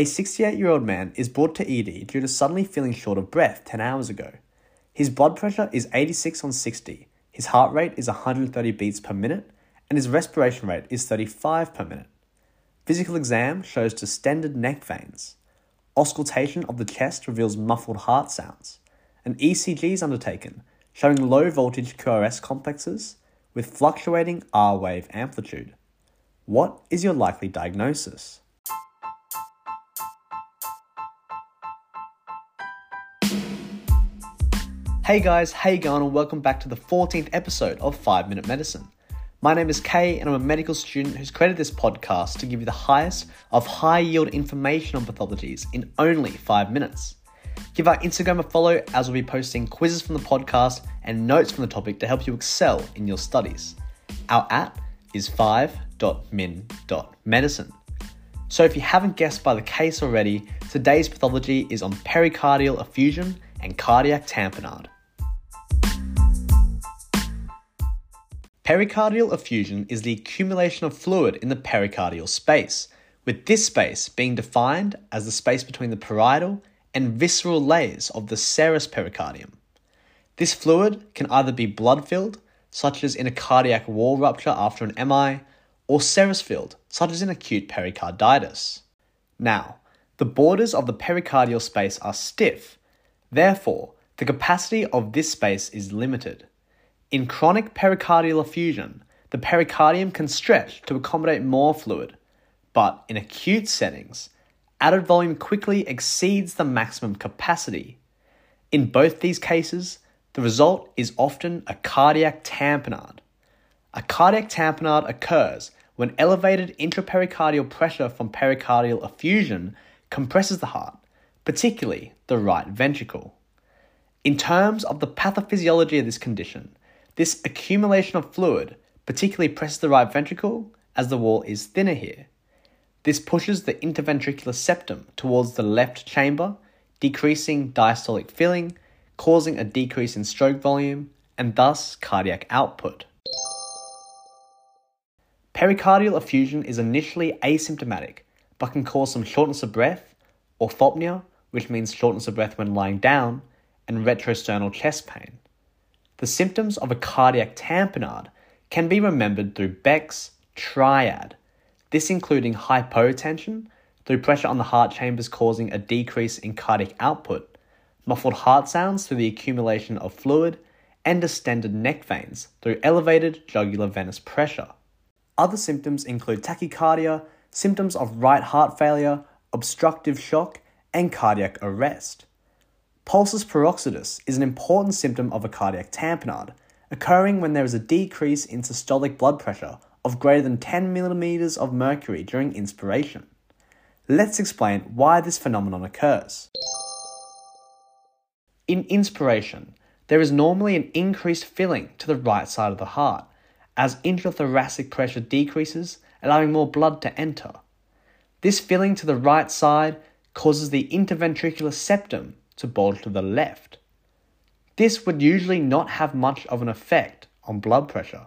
A 68 year old man is brought to ED due to suddenly feeling short of breath 10 hours ago. His blood pressure is 86 on 60, his heart rate is 130 beats per minute, and his respiration rate is 35 per minute. Physical exam shows distended neck veins. Auscultation of the chest reveals muffled heart sounds. An ECG is undertaken, showing low voltage QRS complexes with fluctuating R wave amplitude. What is your likely diagnosis? Hey guys, hey going, and welcome back to the 14th episode of 5 Minute Medicine. My name is Kay, and I'm a medical student who's created this podcast to give you the highest of high yield information on pathologies in only 5 minutes. Give our Instagram a follow as we'll be posting quizzes from the podcast and notes from the topic to help you excel in your studies. Our app is 5.min.medicine. So, if you haven't guessed by the case already, today's pathology is on pericardial effusion and cardiac tamponade. Pericardial effusion is the accumulation of fluid in the pericardial space, with this space being defined as the space between the parietal and visceral layers of the serous pericardium. This fluid can either be blood filled, such as in a cardiac wall rupture after an MI, or serous filled, such as in acute pericarditis. Now, the borders of the pericardial space are stiff, therefore, the capacity of this space is limited. In chronic pericardial effusion, the pericardium can stretch to accommodate more fluid, but in acute settings, added volume quickly exceeds the maximum capacity. In both these cases, the result is often a cardiac tamponade. A cardiac tamponade occurs when elevated intrapericardial pressure from pericardial effusion compresses the heart, particularly the right ventricle. In terms of the pathophysiology of this condition, this accumulation of fluid particularly presses the right ventricle as the wall is thinner here. This pushes the interventricular septum towards the left chamber, decreasing diastolic filling, causing a decrease in stroke volume and thus cardiac output. Pericardial effusion is initially asymptomatic but can cause some shortness of breath, orthopnea, which means shortness of breath when lying down, and retrosternal chest pain. The symptoms of a cardiac tamponade can be remembered through Beck's triad, this including hypotension through pressure on the heart chambers causing a decrease in cardiac output, muffled heart sounds through the accumulation of fluid, and distended neck veins through elevated jugular venous pressure. Other symptoms include tachycardia, symptoms of right heart failure, obstructive shock, and cardiac arrest. Pulsus peroxidus is an important symptom of a cardiac tamponade, occurring when there is a decrease in systolic blood pressure of greater than 10 millimeters of mercury during inspiration. Let's explain why this phenomenon occurs. In inspiration, there is normally an increased filling to the right side of the heart as intrathoracic pressure decreases, allowing more blood to enter. This filling to the right side causes the interventricular septum to bulge to the left. This would usually not have much of an effect on blood pressure.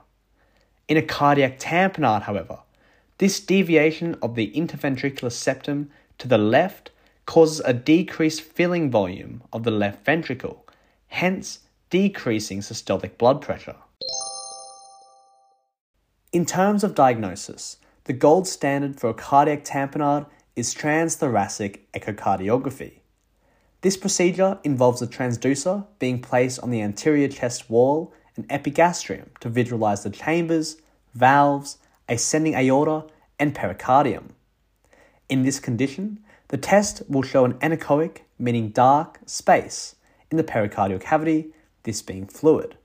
In a cardiac tamponade, however, this deviation of the interventricular septum to the left causes a decreased filling volume of the left ventricle, hence decreasing systolic blood pressure. In terms of diagnosis, the gold standard for a cardiac tamponade is transthoracic echocardiography. This procedure involves a transducer being placed on the anterior chest wall and epigastrium to visualize the chambers, valves, ascending aorta, and pericardium. In this condition, the test will show an anechoic, meaning dark, space in the pericardial cavity, this being fluid.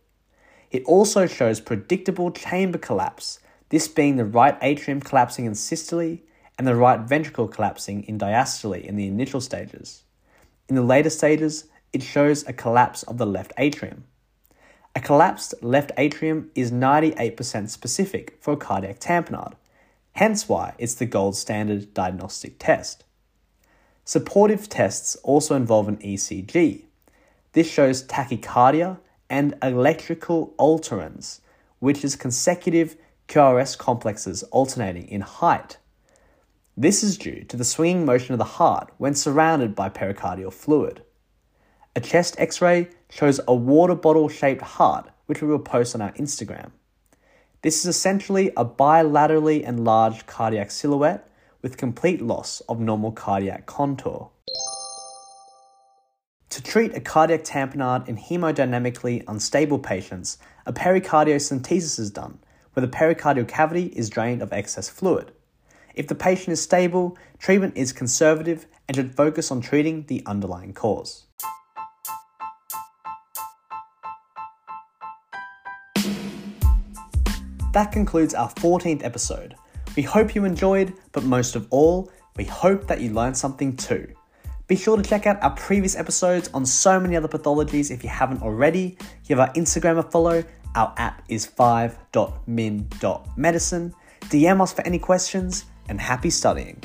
It also shows predictable chamber collapse, this being the right atrium collapsing in systole and the right ventricle collapsing in diastole in the initial stages. In the later stages, it shows a collapse of the left atrium. A collapsed left atrium is 98% specific for a cardiac tamponade, hence why it's the gold standard diagnostic test. Supportive tests also involve an ECG. This shows tachycardia and electrical alternans, which is consecutive QRS complexes alternating in height. This is due to the swinging motion of the heart when surrounded by pericardial fluid. A chest x ray shows a water bottle shaped heart, which we will post on our Instagram. This is essentially a bilaterally enlarged cardiac silhouette with complete loss of normal cardiac contour. To treat a cardiac tamponade in hemodynamically unstable patients, a pericardiocentesis is done, where the pericardial cavity is drained of excess fluid. If the patient is stable, treatment is conservative and should focus on treating the underlying cause. That concludes our 14th episode. We hope you enjoyed, but most of all, we hope that you learned something too. Be sure to check out our previous episodes on so many other pathologies if you haven't already. Give our Instagram a follow. Our app is 5.min.medicine. DM us for any questions and happy studying.